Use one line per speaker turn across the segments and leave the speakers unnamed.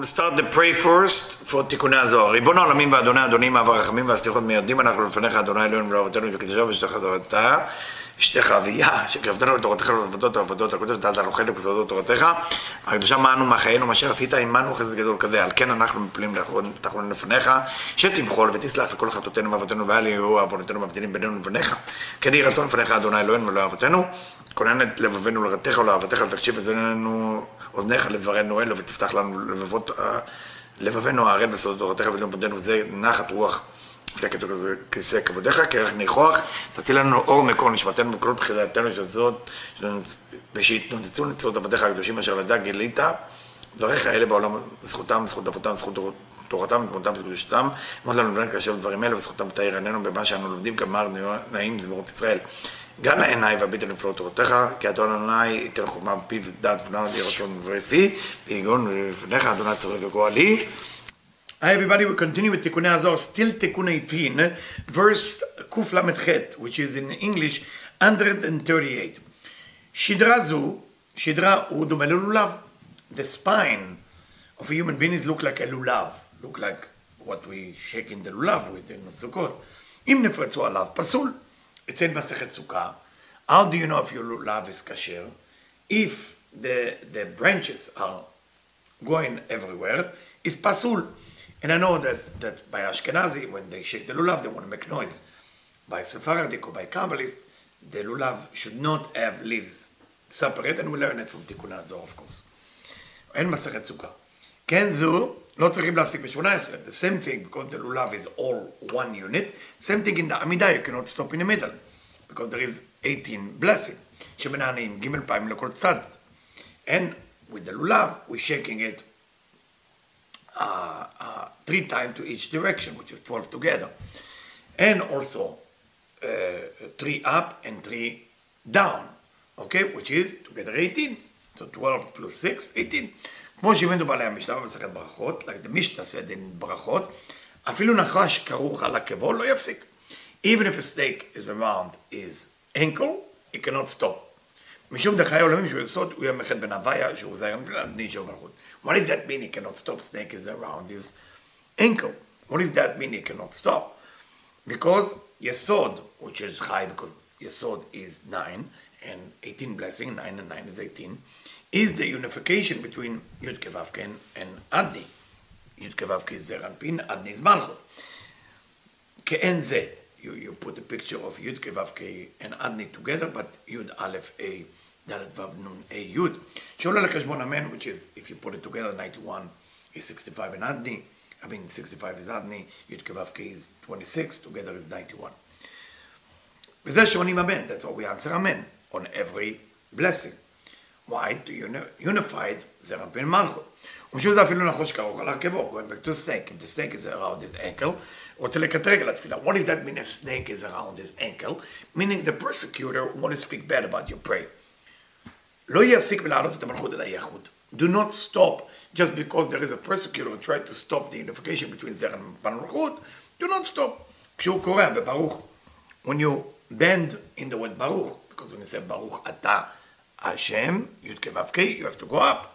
we'll start the pray first for תיקוני הזוהר. ריבון העולמים ואדוני אדונים, אב הרחמים והסליחות מיירדים אנחנו לפניך, אדוני אלוהינו ולאבותינו וקדשו ושתך תורתה. אשתך אביה, שקרבתנו לתורתך ולעבודות העבודות הקודש, נתת לנו חלק בסודות תורתך, הקדושה מענו מחיינו, מה אשר עמנו חסד גדול כזה, על כן אנחנו מפלים תחרון לפניך, שתמחול ותסלח לכל חטאותינו ואבותינו ואל יהיו עוונותינו מבדילים בינינו לבניך, כן יהי רצון לפניך אדוני אלוהינו ולא אבותינו, כונן את לבבינו לרתך ולאהבתך, תקשיב אזנינו אוזניך לדברנו אלו ותפתח לנו לבבות, לבבינו הערל בסודות תורתך ולאום בודנו, זה נחת רוח. לפני כיסא כבודיך, כרך ניחוח, תציל לנו אור מקור נשמתנו בכל בחילתנו של זאת, ושיתנוצצו נצרות עבדיך הקדושים אשר לדע גילית, דבריך אלה בעולם, זכותם, זכות אבותם, זכות תורתם, תמותם וקדושתם, אמרת לנו לבן כאשר דברים אלה, וזכותם תאיר עינינו במה שאנו לומדים, כמר נעים זמירות ישראל. גם לעיניי והביט על נפלאות תורתך, כי אדון אדוני ייתן חוכמה בפיו ודעת ונער יהי רצון ורפי, ויגון לפניך, אדוני צורך וגואלי. Hi everybody, we continue with Tikkun Azor, still Tikkun 18, verse Kuf Lamed Chet, which is in English 138. Shidra zu, Shidra הוא דומה ללולב. The spine of a human being is look like a lulav, look like what we shake in the with in הסוכות. אם נפרצו עליו, פסול. אצל מסכת סוכה, how do you know if your lulav is kasher? If the, the branches are going everywhere, it's pasul. And I know that, that by Ashkenazi, when they shake the lulav, they want to make noise. By Sephardic or by Kabbalist, the lulav should not have leaves separate, and we learn it from תיקון הזוהר, of course. אין מסכת סוכה. כן זו, לא צריכים להפסיק ב-18, the same thing, because the lulav is all one unit, same thing in the עמידה, you cannot stop in the middle, because there is 18 blessing, שמנענים ג' פעמים לכל צד. And with the lulav, we're shaking it uh, uh, three times to each direction, which is 12 together. And also uh, three up and three down, okay, which is together 18. So 12 plus 6, 18. כמו שהבאנו בעלי המשנה במסכת ברכות, Mishnah said in ברכות, אפילו נחש כרוך על עקבו לא יפסיק. Even if a snake is around his ankle, it cannot stop. משום דחיי עולמים שהוא יסוד, הוא יהיה מחד בן הוויה, שהוא זהר נישו מלכות. What does that mean he cannot stop? Snake is around his ankle. What does that mean he cannot stop? Because Yesod, which is high because Yesod is 9 and 18 blessing, 9 and 9 is 18, is the unification between Yud Kevavken and Adni. Yud Kevavke is Zeranpin, Adni is Malchut. Ke'en ze, you, you put a picture of Yud Kevavke and Adni together, but Yud Aleph A ד' ו' נ' ה' י', שעולה לחשבון המן, which is, if you put it together, 91 is 65 in Adni, I mean 65 is Adni, י' כ' ו' כ' is 26, together is 91. וזה שעונים אמן, that's what we answer amen, on every blessing. Why? To unify it, זה רבי מלכות. ומשום זה אפילו נחוש כרוך על הרכבו, going back to snake, if the snake is around his ankle, רוצה לקטרג על התפילה. What does that mean a snake is around his ankle? Meaning the persecutor want to speak bad about your prayer. לא יפסיק ולהעלות את המלכות אל היחוד. Do not stop just because there is a persecutor who tried to stop the unification between זרם ומלכות. Do not stop. כשהוא קורא בברוך, when you bend in the word ברוך, because when you say ברוך אתה השם, י' כ' ו' כ', you have to go up.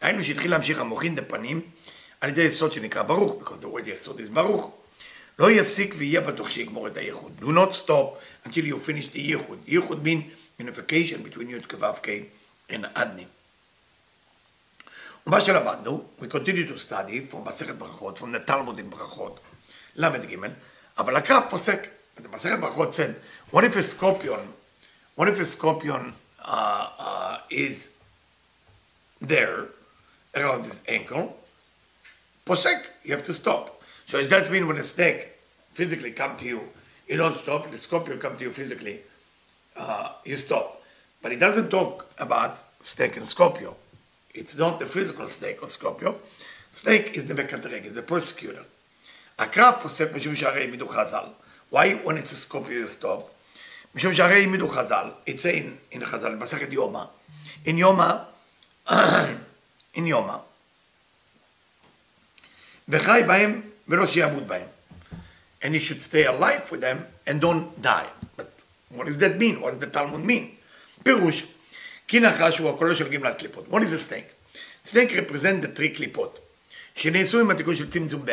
היינו שהתחיל להמשיך המוחין דפנים על ידי יסוד שנקרא ברוך, because the word יסוד is ברוך. לא יפסיק ויהיה בטוח שיגמור את הייחוד. Do not stop until you finish the ייחוד. ייחוד mean unification between Kevavke and Adni. ומה שלמדנו, we continue to study from מסכת ברכות, from the Talmud in ברכות, ל"ג, אבל הקרב פוסק, במסכת ברכות said, what if a scorpion, what if a scorpion uh, uh, is there around his ankle, posek, you have to stop. So does that mean when a snake physically come to you, you don't stop, the scorpion come to you physically, uh, you stop. But it doesn't talk about snake and Scorpio. It's not the physical snake or Scorpio. Snake is the מקטרג, is the persecutor. הקרב פוסק משום שהרי העמידו חז"ל. Why when it's a Scorpio you stop? משום שהרי העמידו חז"ל, in, in חז"ל, במסכת יומא. In יומא, in יומא. וחי בהם ולא שיעבוד בהם. And he should stay alive with them and don't die. But what does that mean? What does the Talmud mean? פירוש, כי נחש הוא הקולו של גמלת קליפות. What is a snake? Snake represent the three קליפות. שנעשו עם התיקון של צמצום ב'.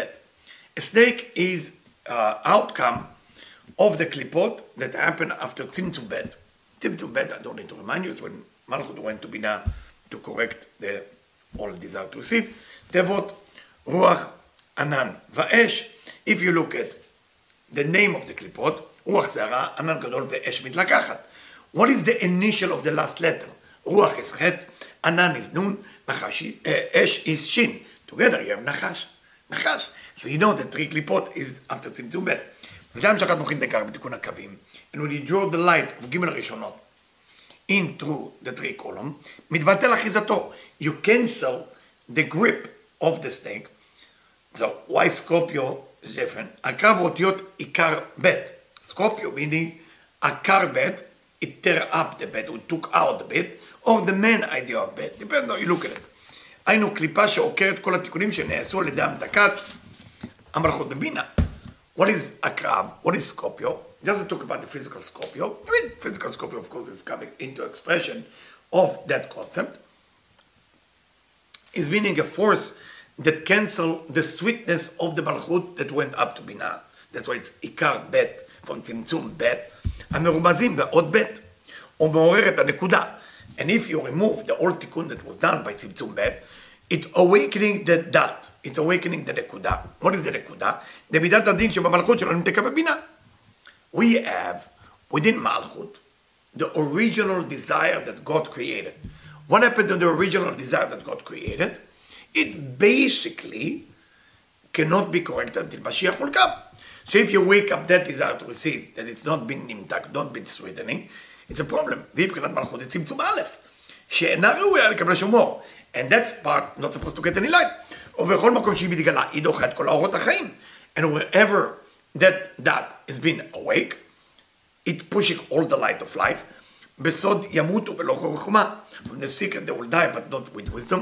A snake is uh, outcome of the קליפות that happen after צמצום ב'. צמצום ב', I don't need to remind you, is when מלכות went to בינה to correct the all desire to receive. תיבות רוח, ענן ואש. If you look at the name of the קליפות, רוח סערה, ענן גדול ואש מתלקחת. What is the initial of the last letter? רוח is חטא, ענן is נון, נחש, uh, אש is שין. Together you have נחש. נחש. So you know that three קליפות is after צמצום ב'. ושם שאחת מוכין דקר בתיקון הקווים, and when you draw the light of ג' הראשונות in through the three column, מתבטל אחיזתו. You cancel the grip of the snake. So why Scorpio is different? הקרב אותיות עיקר ב'. Scorpio meaning עקר ב', it tear up the bed, it took out the bed, or the main idea of bed, depends how you look at it. היינו קליפה שעוקרת כל התיקונים שנעשו על ידי המתקת המלכות בבינה. What is הקרב? What is Scorpio? It doesn't talk about the physical Scorpio. I mean, physical Scorpio, of course, is coming into expression of that concept. Is meaning a force that cancel the sweetness of the malchut that went up to Binah. That's why it's עיקר ב' from צמצום ב', המרומזים בעוד ב', הוא מעורר את הנקודה. And if you remove the old תיקון that was done by צמצום ב', it's awakening the dot, it's awakening the נקודה. What is the נקודה? זה מידת הדין שבמלכות שלנו נמתקה בבינה. We have, within מלכות, the original desire that God created. What happened to the original desire that God created? It basically cannot be corrected until Mashiach will come. So if you wake up that desire to receive, that it's not been נמתק, not been sweetening, it's a problem. והיא מבחינת מלכות זה צמצום א', שאינה ראויה לקבל שום אור. And that's part not supposed to get any light. ובכל מקום שהיא מתגלה, היא דוחה את כל האורות החיים. And wherever that that has been awake, it pushing all the light of life. בסוד ימותו ולא חוכמה. From the secret they will die but not with wisdom.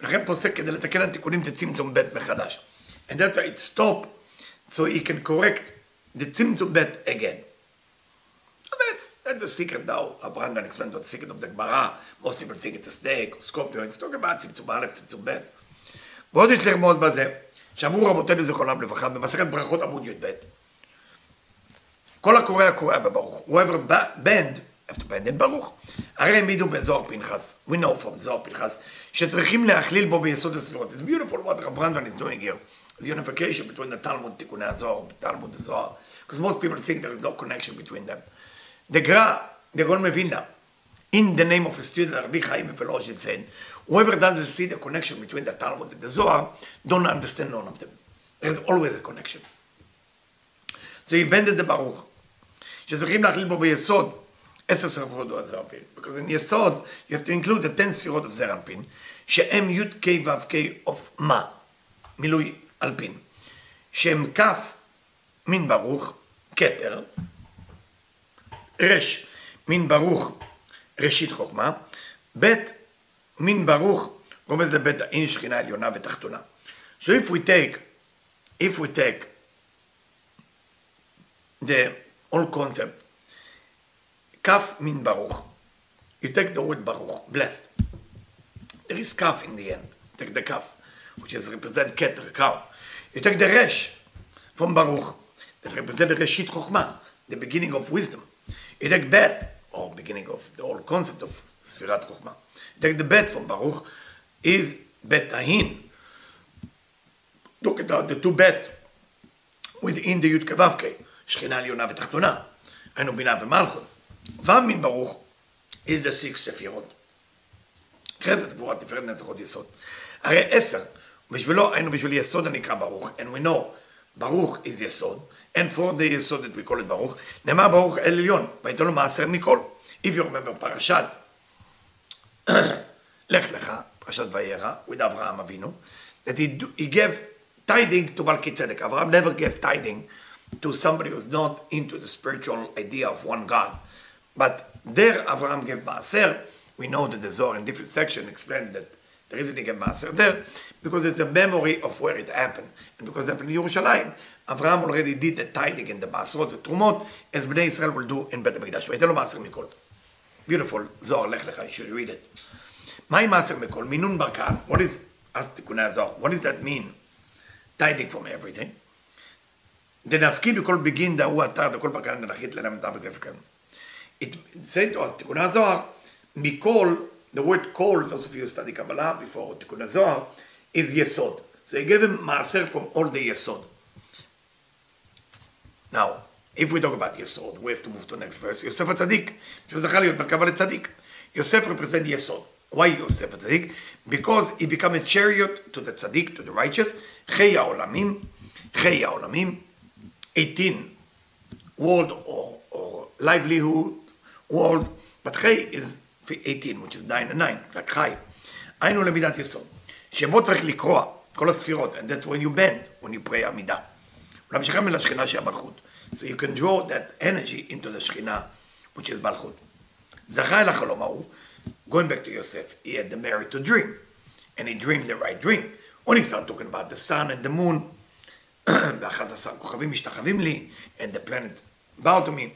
ולכן פוסק כדי לתקן את התיקונים זה צמצום ב' מחדש. And that's why it stop so he can correct the tzimtzum bet again. That's the secret now. Abraham can explain the secret of the Gemara. Most people think it's a snake or scorpion. It's talking about tzimtzum א', tzimtzum ב'. ועוד יש לרמוז בזה, שאמרו רבותינו זיכרונם לברכה, במסכת ברכות עמוד י"ב, כל הקורא הקורא בברוך, whoever bend, have to bend in ברוך. הרי העמידו בזוהר פנחס, we know from זוהר פנחס, שצריכים להכליל בו ביסוד הספירות. It's beautiful what Brandon is doing here. The unification between the Talmud תיקוני הזוהר, Talmud הזוהר. Because most people think there is no connection between them. The Gra, the Gon Mevina, in the name of a student, Rabbi Chaim Veloshin said, whoever doesn't see the connection between the Talmud and the Zohar, don't understand none of them. There's always a connection. He bended the Baruch. שצריכים להכליל בו ביסוד עשר ספירות או זרפין. Because in יסוד, you have to include the 10 ספירות of זרפין, שהם י' כ' ו' כ' of מה? מילוי אלפין. שהם כ' מין ברוך, כתר, רש מין ברוך, ראשית חוכמה, ב' מין ברוך רומז לבית האין שכינה עליונה ותחתונה. So if we take, if we take the whole concept, כף מין ברוך, you take the word ברוך, blessed. There is כף in the end. Take the כף, which is represent כתר, cow. You take the resh from ברוך, that represent the ראשית חוכמה, the beginning of wisdom. You take bet, or beginning of the whole concept of ספירת חוכמה. You take the bet from ברוך, is bet tahin. Look at the, the two bet within the כו' כ', שכינה עליונה ותחתונה. היינו בינה ומלכות. ו' ברוך is the six ספירות. חסד, גבורה, תפארת, נצחות, יסוד. הרי עשר, בשבילו היינו בשביל יסוד הנקרא ברוך, and we know, ברוך is יסוד, and for the יסוד that we call ברוך, נאמר ברוך אל עליון, ויתן לו מעשר מכל. If you remember פרשת, לך לך, פרשת וירא, with אברהם אבינו, that he, do, he gave tiding to מלכי צדק. אברהם never gave tiding to somebody who's not into the spiritual idea of one God. But there Avraham gave Maaser. We know that the Zohar in different section explained that the reason he gave Maaser there, because it's a memory of where it happened. And because it happened in Yerushalayim, Avraham already did the tithing and the Maaserot, the Trumot, as Bnei Israel will do in Bet HaMikdash. ויתן לו מעשר מכל. Beautiful, Zohar, לך לך, you should read it. מהי מעשר מכל? מינון ברקן. What is, אז תיקוני הזוהר, what does that mean? tiding from everything. דנפקין בכל בגין דהו אתר דכל פקן דנחית ללמד אבא גפקן. It said to us, תיקון הזוהר, מכל, the word call, those of you who study Kabbalah before תיקון הזוהר, is יסוד. So he gave him מעשר from all the יסוד. Now, if we talk about יסוד, we have to move to the next verse. יוסף הצדיק, שהוא זכה להיות מרכבה לצדיק. יוסף represent יסוד. Why יוסף הצדיק? Because he become a chariot to the צדיק, to the righteous. חיי העולמים, חיי העולמים, 18 world or, or livelihood world, but חי is 18, which is 9 and 9, רק חי. היינו למידת יסוד, שבו צריך לקרוע כל הספירות, and that's when you bend, when you pray עמידה. ולהמשיכם אל השכינה שהיא המלכות. So you can draw that energy into the שכינה, which is מלכות. זכה אל החלום ההוא, going back to Yosef, he had the merit to dream, and he dreamed the right dream. When he started talking about the sun and the moon, ואחת עשר כוכבים משתחווים לי, and the planet bow to me.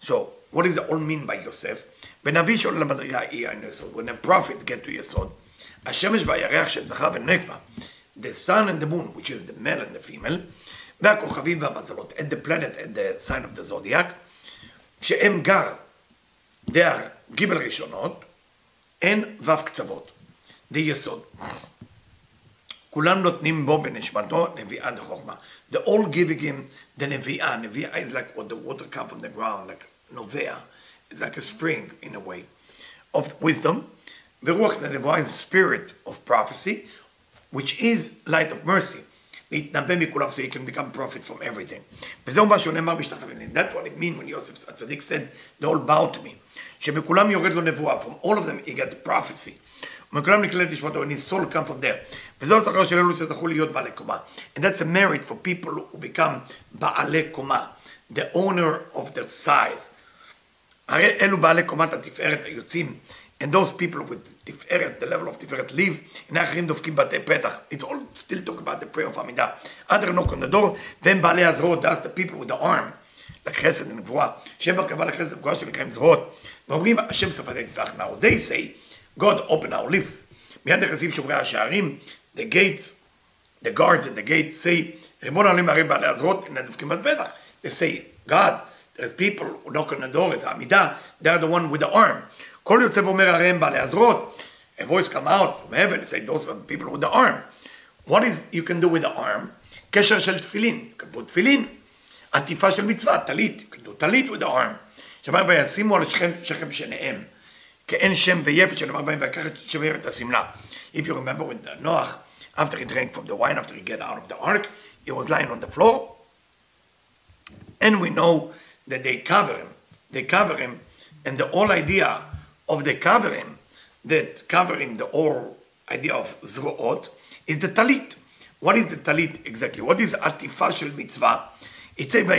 So, what does it all mean by יוסף? ונביא שעולה למדרגה היא העין יסוד, when a prophet get to יסוד, השמש והירח של זכר ונקבה, the sun and the moon, which is the male and the female, והכוכבים והמזלות, and the planet and the sign of the zodiac, שהם גר, they are ג' ראשונות, אין ו' קצוות, זה יסוד. כולם נותנים בו בנשמתו נביאה דחוכמה. They all giving him the נביאה. נביאה is like what the water come from the ground, like נובע. It's like a spring in a way of wisdom. ורוח הנבואה is spirit of prophecy, which is light of mercy. להתנבא מכולם so you can become prophet from everything. וזהו מה שהוא נאמר משתחווים. That's what it means when יוסף הצדיק said, they all bow to me. שמכולם יורד לו נבואה. From all of them he got prophecy. ומכולם נקלט נשמתו, and his soul come from there. וזו השכר של אלו שזכו להיות בעלי קומה. And that's a merit for people who become בעלי קומה. The owner of their size. הרי אלו בעלי קומת התפארת היוצאים. And those people with תפארת, the level of תפארת live, הנה אחרים דופקים בתי פתח. It's all still talk about the prayer of עמידה. other knock on the door, והם בעלי הזרועות, that's the people with the arm. לחסד ונבואה. שם הרכבה לחסד ונבואה שנקראים זרועות. ואומרים, השם שפתי תפאח. Now they say, God open our lips. מיד נכנסים שומרי השערים, the gates, the guards at the gate say, ריבון העולים הרי בעלי הזרועות, הם דופקים בפתח. They say, God, there's people who knock on the door, it's העמידה, they're the one with the arm. כל יוצא ואומר הרי הם בעלי הזרועות. A voice come out from heaven, say, those are the people with the arm. What is you can do with the arm? קשר של תפילין, you can put תפילין. עטיפה של מצווה, טלית, you can do טלית with the arm. שאומר, וישימו על שכם, שכם שניהם. כאין שם ויפת שנאמר בהם, ויקח את שם ויפת השמלה. If you remember when Noach, after he drank from the wine, after he get out of the ark, he was lying on the floor. And we know that they cover him. They cover him. And the whole idea of the covering, that covering the whole idea of zroot, is the talit. What is the talit exactly? What is עטיפה של מצווה? It says,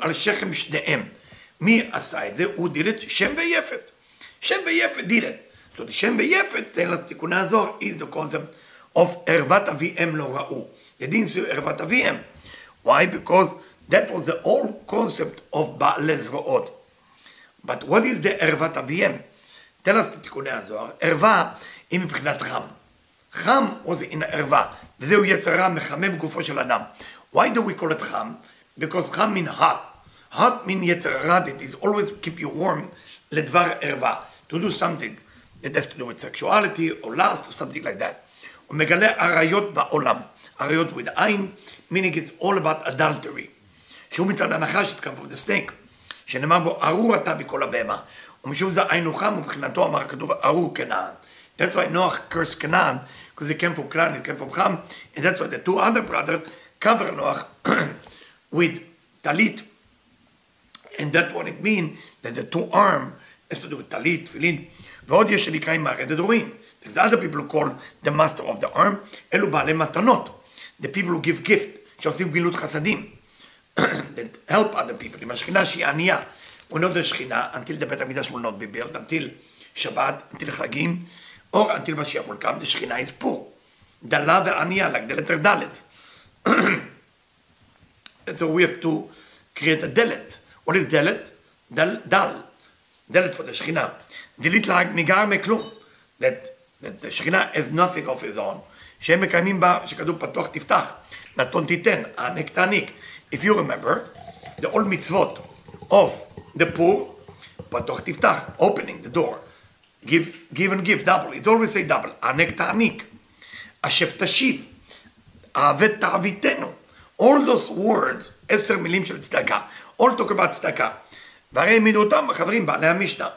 על שכם שניהם. מי עשה את זה? הוא did it, שם ויפת. שם ויפת did it. So the שם ויפת, תן us תיקוני is the concept of ערוות אביהם לא ראו. They didn't say ערוות אביהם. Why? Because that was the whole concept of בעלי זרועות. But what is the ערוות אביהם? תן us בתיקוני הזוהר. ערווה היא מבחינת חם. חם was in ערווה, וזהו יצר רע מחמם גופו של אדם. Why do we call it חם? Because חם mean hot. hot mean יצר רע that is always keep you warm לדבר ערווה. To do something that has to do with sexuality or lust or something like that. הוא מגלה עריות בעולם. עריות with עין, meaning it's all about adultery. שהוא מצד הנחש, the snake. שנאמר בו, ארור אתה מכל הבהמה. ומשום זה עין חם, ומבחינתו אמר הכתוב, ארור כנען. That's why cursed Canaan, because he came from Canaan, he came from Ham, and that's why the two other brothers cover Noach with talit. And that's what it means, that the two arm has to do with talit, תפילין. ועוד יש שנקראים מרד הדורים. There's other people who call the master of the arm, אלו בעלי מתנות. The people who give gift, שעושים גמילות חסדים. That help other people. עם השכינה שהיא ענייה. We know the שכינה, until the בית המקדש will not be built, until שבת, until חגים, or until Mashiach will come, the שכינה is poor. דלה וענייה, the letter דלת. so we have to create a דלת. What is דלת? דל, דל. דלת for the שכינה. דלית להג מגר מכלום. That, that the שכינה has nothing of his own. שהם מקיימים בה, שכתוב פתוח תפתח, נתון תיתן, הענק תעניק. If you remember, the old mitzvot of the poor, פתוח תפתח, opening the door, give, give and give, double, it's always say double, הענק תעניק, השב תשיב, העבד תעביתנו, all those words, עשר מילים של צדקה, all talk about צדקה, והרי העמידו אותם החברים בעלי המשנה.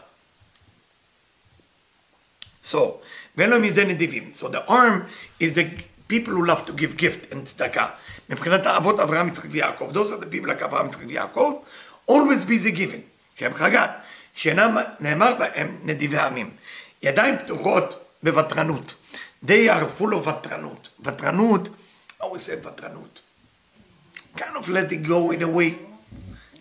So, ואלו מידי נדיבים. So the arm is the people who love to give gift and צדקה. מבחינת האבות אברהם, יצחק ויעקב. Those are the people like אברהם, יצחק ויעקב. always busy giving. שהם חגת. שנאמר בהם נדיבי עמים. ידיים פתוחות בוותרנות. They are full of ותרנות. ותרנות, I always said ותרנות. kind of let it go in a way.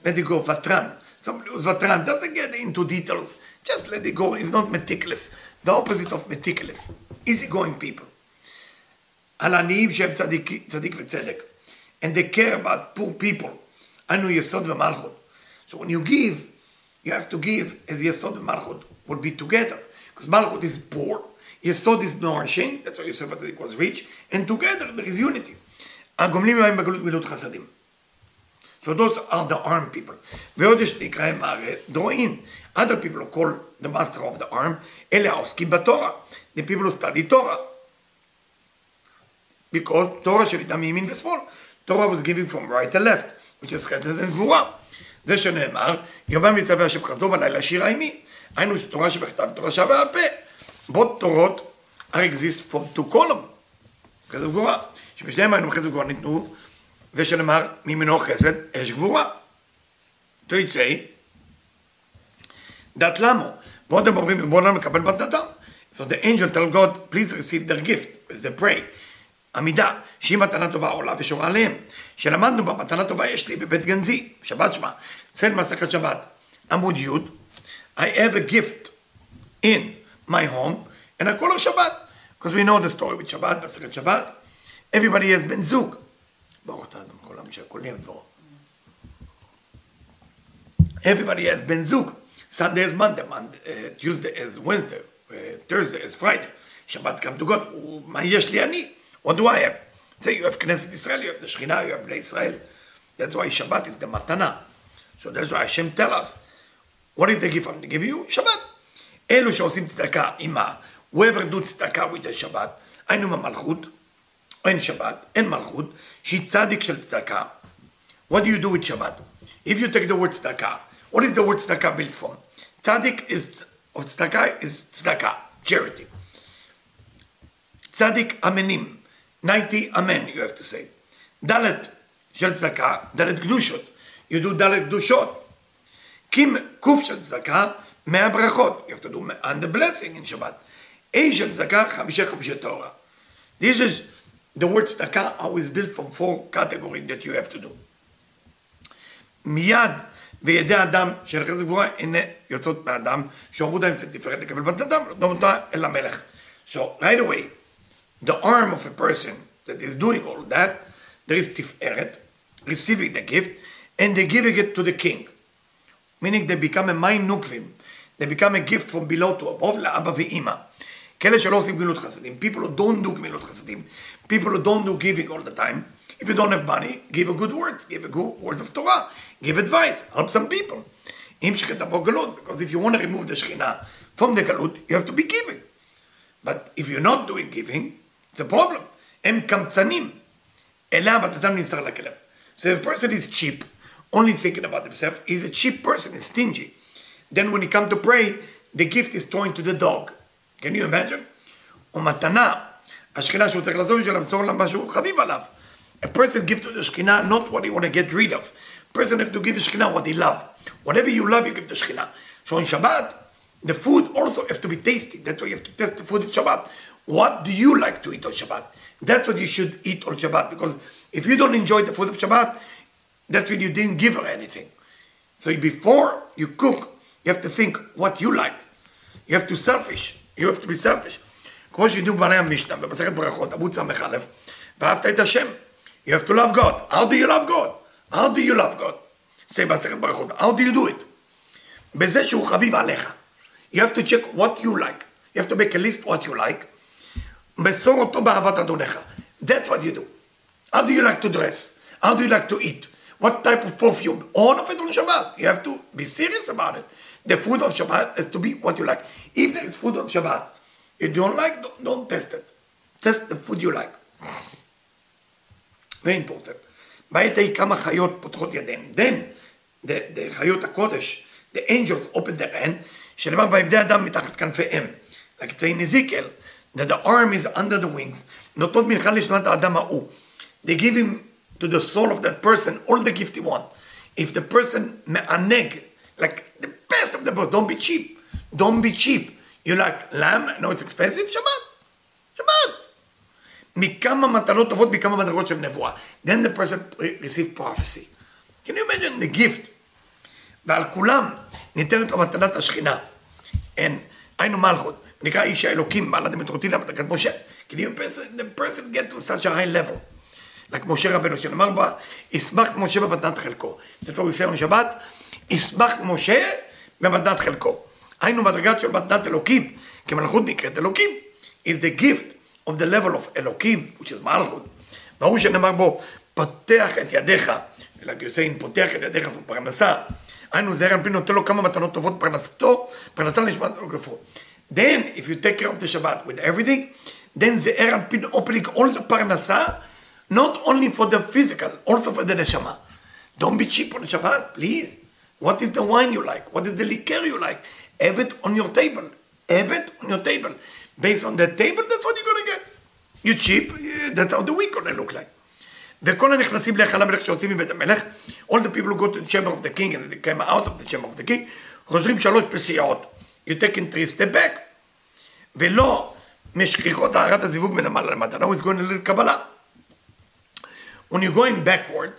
Let it go, ותרן. Somebody who's ותרן doesn't get into details. Just let it go. It's not meticulous. The opposite of meticulous. Easy going people. על עניים שהם צדיק, צדיק וצדק. And they care about poor people. אנו יסוד ומלכות. So when you give, you have to give as יסוד ומלכות would be together. Because מלכות is poor, יסוד is nourishing, that's why יוסף הצדיק was rich, and together there is unity. הגומלים מהם בגלות מילות חסדים. So those are the armed people. ועוד יש נקראים דרועים. Other people who call the master of the arm, אלה העוסקים בתורה. The people who study Torah. Because תורה שניתנה מימין ושמאל. תורה was giving from right to left, which is חטא וגבורה. זה שנאמר, יומם יצווה השם חסדו בלילה שירה עימי. היינו תורה שבכתב ותורה שבעל פה. both תורות are exist from two column. חסד וגבורה. שבשניהם היינו חסד וגבורה ניתנו, זה שנאמר מימינו חסד, אש גבורה. תרצי, דת למו. ועוד הם אומרים, בואו לא מקבל מתנתם. So the angel tell God, please receive their gift, as they pray. עמידה, שהיא מתנה טובה עולה ושורה עליהם. שלמדנו בה, מתנה טובה יש לי בבית גנזי, שבת שמע, צל מסכת שבת, עמוד י', I have a gift in my home, and I call her שבת. Because we know the story with שבת, מסכת שבת. Everybody has בן זוג. ברוך אתה אדם כל העם שהכל יבוא. Everybody has בן זוג. Sunday is Monday, Monday uh, Tuesday is Wednesday, uh, Thursday is Friday. Come to God. מה יש לי אני? What do I have? Say you have כנסת ישראל, you have the שכינה, you have בני ישראל. That's why Shabbat is the מתנה. So that's why Hashem tell us. What is the gift I'm going to give you? Shabbat. אלו שעושים צדקה עם מה? whoever do צדקה with the Shabbat, היינו במלכות, אין שבת, אין מלכות, שהיא צדיק של צדקה. What do you do with Shabbat? If you take the word צדקה, what is the word tzedakah built from? Tzaddik is of tzedakah is tzedakah, charity. Tzaddik amenim, 90 amen you have to say. Shel tzedakah, dalet gdushot. You do dalet gdushot. Kim kuf shel tzedakah, mea brachot. You have to do the blessing in Shabbat. A shel tzedakah, chamishe chamishe Torah. This is the word tzedakah always built from four categories that you have to do. Miyad וידי אדם של חסד גבורה הנה יוצאות מאדם שערבו עם קצת תפארת לקבל בת אדם לא נותנה אל המלך. So right away the arm of a person that is doing all that there is תפארת receiving the gift and they giving it to the king meaning they become a mind נוקבים they become a gift from below to above לאבא ואימא כאלה שלא עושים גמילות חסדים people who don't do גמילות חסדים people who don't do giving all the time If you don't have money, give a good word, give a good word of Torah, give advice, help some people. אם שכת בו גלות, because if you want to remove the שכינה from the גלות, you have to be giving. But if you're not doing giving, it's a problem. הם קמצנים. אלא בתתם נמסר לכלב. So if a person is cheap, only thinking about himself, he's a cheap person, he's stingy. Then when he come to pray, the gift is thrown to the dog. Can you imagine? ומתנה, השכינה שהוא צריך לעזוב בשביל למסור לה משהו חביב עליו. A person give to the Shekhinah not what he want to get rid of. A person have to give the Shekhinah what he love. Whatever you love, you give the Shekhinah. So on Shabbat, the food also have to be tasty. That's why you have to test the food on Shabbat. What do you like to eat on Shabbat? That's what you should eat on Shabbat. Because if you don't enjoy the food of Shabbat, that's when you didn't give her anything. So before you cook, you have to think what you like. You have to selfish. You have to be selfish. כמו שידעו בעלי המשנה במסכת ברכות, עמוד ס"א, ואהבת את השם. You have to love God. How do you love God? How do you love God? say במסכת ברכות. How do you do it? בזה שהוא חביב עליך. You have to check what you like. You have to make a list what you like.
מסור אותו באהבת אדונך. That's what you do. How do you like to dress? How do you like to eat? What type of perfume? All of it on Shabbat. You have to be serious about it. The food on Shabbat has to be what you like. If there is food on Shabbat you don't like, don't, don't test it. Test the food you like. Very important. בעת ההיא כמה חיות פותחות ידיהן. Then, the, the חיות הקודש, the angels open their hand, שנאמר ויבדי אדם מתחת כנפיהם. It's in Ezekiel, that the arm is under the wings, נותנות מנחה לשנת האדם ההוא. They give him to the soul of that person all the gift he want. If the person מענג, like the best of the best, don't be cheap. Don't be cheap. You like lamb? No, it's expensive? שבת. שבת. מכמה מתנות טובות, מכמה מדרגות של נבואה. Then the person receive prophecy. Can you imagine the gift? ועל כולם ניתנת לו מתנת השכינה. אין, היינו מלכות, נקרא איש האלוקים, בעל הדמטרוטינה, מתקת משה. Can you person, the person get to such a high level? like משה רבנו, שנאמר בה, ישמח משה במתנת חלקו. Say on שבת, ישמח משה במתנת חלקו. היינו מדרגת של מתנת אלוקים, כי מלכות נקראת אלוקים, is the gift of the level of אלוקים, which is מלכות. ברור שנאמר בו, פותח את ידיך, אלא גיוסיין פותח את ידיך ופרנסה. היינו זהר אנפין נותן לו כמה מתנות טובות, פרנסתו, פרנסה נשמת גופו. Then, if you take care of the Shabbat with everything, then זהר אנפין opening all the פרנסה, not only for the physical, also for the neshama. Don't be cheap on Shabbat, please. What is the wine you like? What is the liquor you like? Have it on your table. Have it on your table. Based on that table, that's what you're gonna get. You cheap, that's how the week gonna look like. וכל הנכנסים להיכל המלך שיוצאים מבית המלך, all the people who go to the chamber of the king and they came out of the chamber of the king, חוזרים שלוש פסיעות. You take in three step back. ולא משכיחות טהרת הזיווג מלמעלה למטה. Now it's going to לקבלה. When you're going backward,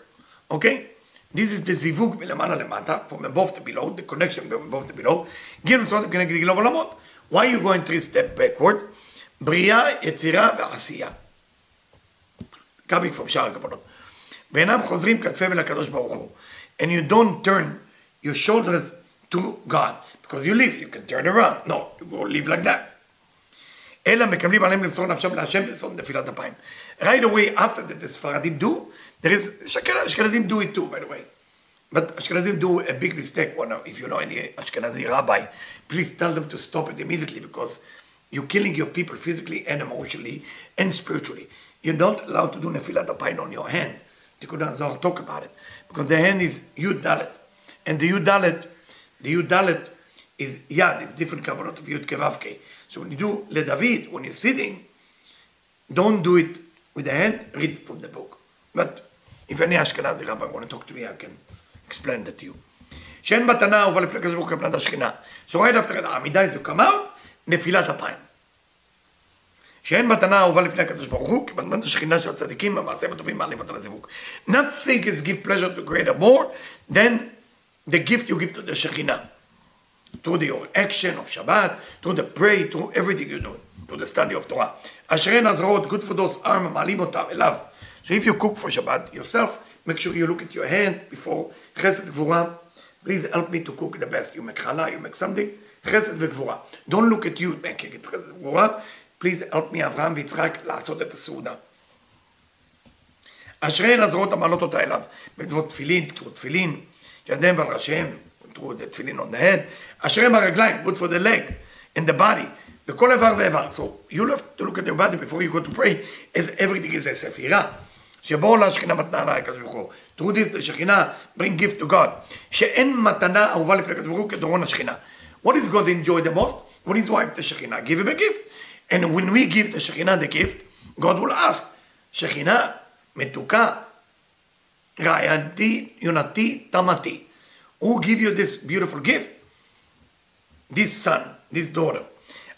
okay, this is the זיווג מלמעלה למטה, from above to below, the connection from above to below, גיל מסורת כנגד גיל עולמות. Why you going three step backward? בריאה, יצירה ועשייה. coming from שער הכוונות. ואינם חוזרים כתפיהם אל הקדוש ברוך הוא. And you don't turn your shoulders to God. Because you live, you can turn around. No, you go live like that. אלא מקבלים עליהם למסור נפשם להשם בסוד נפילת אפיים. Right away after that the ספרדים do, there is, אשכנזים do it too by the way. But Ashkenazim do a big mistake. Well, if you know any Ashkenazi rabbi, please tell them to stop it immediately because you're killing your people physically and emotionally and spiritually. You're not allowed to do nefilat apayim on your hand. Tikkun Hazar talk about it because the hand is Yud Dalet, and the Yud Dalet, the Yud Dalet is Yad. It's different kavanot of Yud Kevavke. So when you do Le David, when you're sitting, don't do it with the hand. Read from the book. But if any Ashkenazi rabbi want to talk to me, I can explain that to you. שאין מתנה אהובה לפני הקדוש ברוך כבנת השכינה. So right after the עמידה is you come out, נפילת אפיים. שאין מתנה אהובה לפני הקדוש ברוך הוא, כמתנת השכינה של הצדיקים, המעשים הטובים מעלים אותה לזיווג. Nothing is give pleasure to greater more than the gift you give to the שכינה. Through your action of Shabbat, through the pray, through everything you do, through the study of Torah. אשריהן הזרועות, good for those arm, מעלים אותם אליו. So if you cook for Shabbat yourself, make sure you look at your hand before חסד גבורה. Please help me to cook the best. You make challah, you make something, חסד וגבורה. Don't look at you making it חסד וגבורה. Please help me, אברהם ויצחק, לעשות את הסעודה. אשריהן הזרועות המעלות אותה אליו. בדבות תפילין, כתוב תפילין, ידיהם ועל ראשיהם, through the tefillin on the head. אשריהם הרגליים, good for the leg and the body. בכל איבר ואיבר. So you have to look at your body before you go to pray, as everything is a ספירה. שבו עולה השכינה מתנה עליי הקדוש ברוך הוא. through this the שכינה bring gift to God. שאין מתנה אהובה לפני הקדוש ברוך הוא כדורון השכינה. What is God enjoy the most? When his wife the שכינה give him a gift. And when we give the שכינה the gift, God will ask, שכינה מתוקה, רעייתי, יונתי, תמתי. Who give you this beautiful gift? This son, this daughter.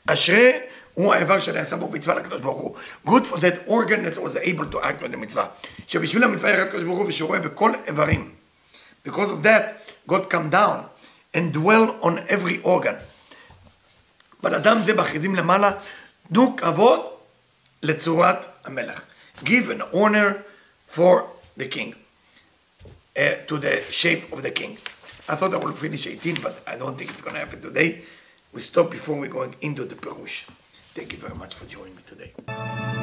אשרי הוא האיבר שנעשה בו מצווה לקדוש ברוך הוא. Good for that organ that was able to act on the מצווה. שבשביל המצווה ירד הקדוש ברוך הוא ושרואה בכל איברים. Because of that, God come down and dwell on every organ. אבל אדם זה באחיזים למעלה, תנו כבוד לצורת המלך. Give an honor for the king. Uh, to the shape of the king. I thought I would finish 18, but I don't think it's going to happen today. We stop before we going into the Perush. Thank you very much for joining me today.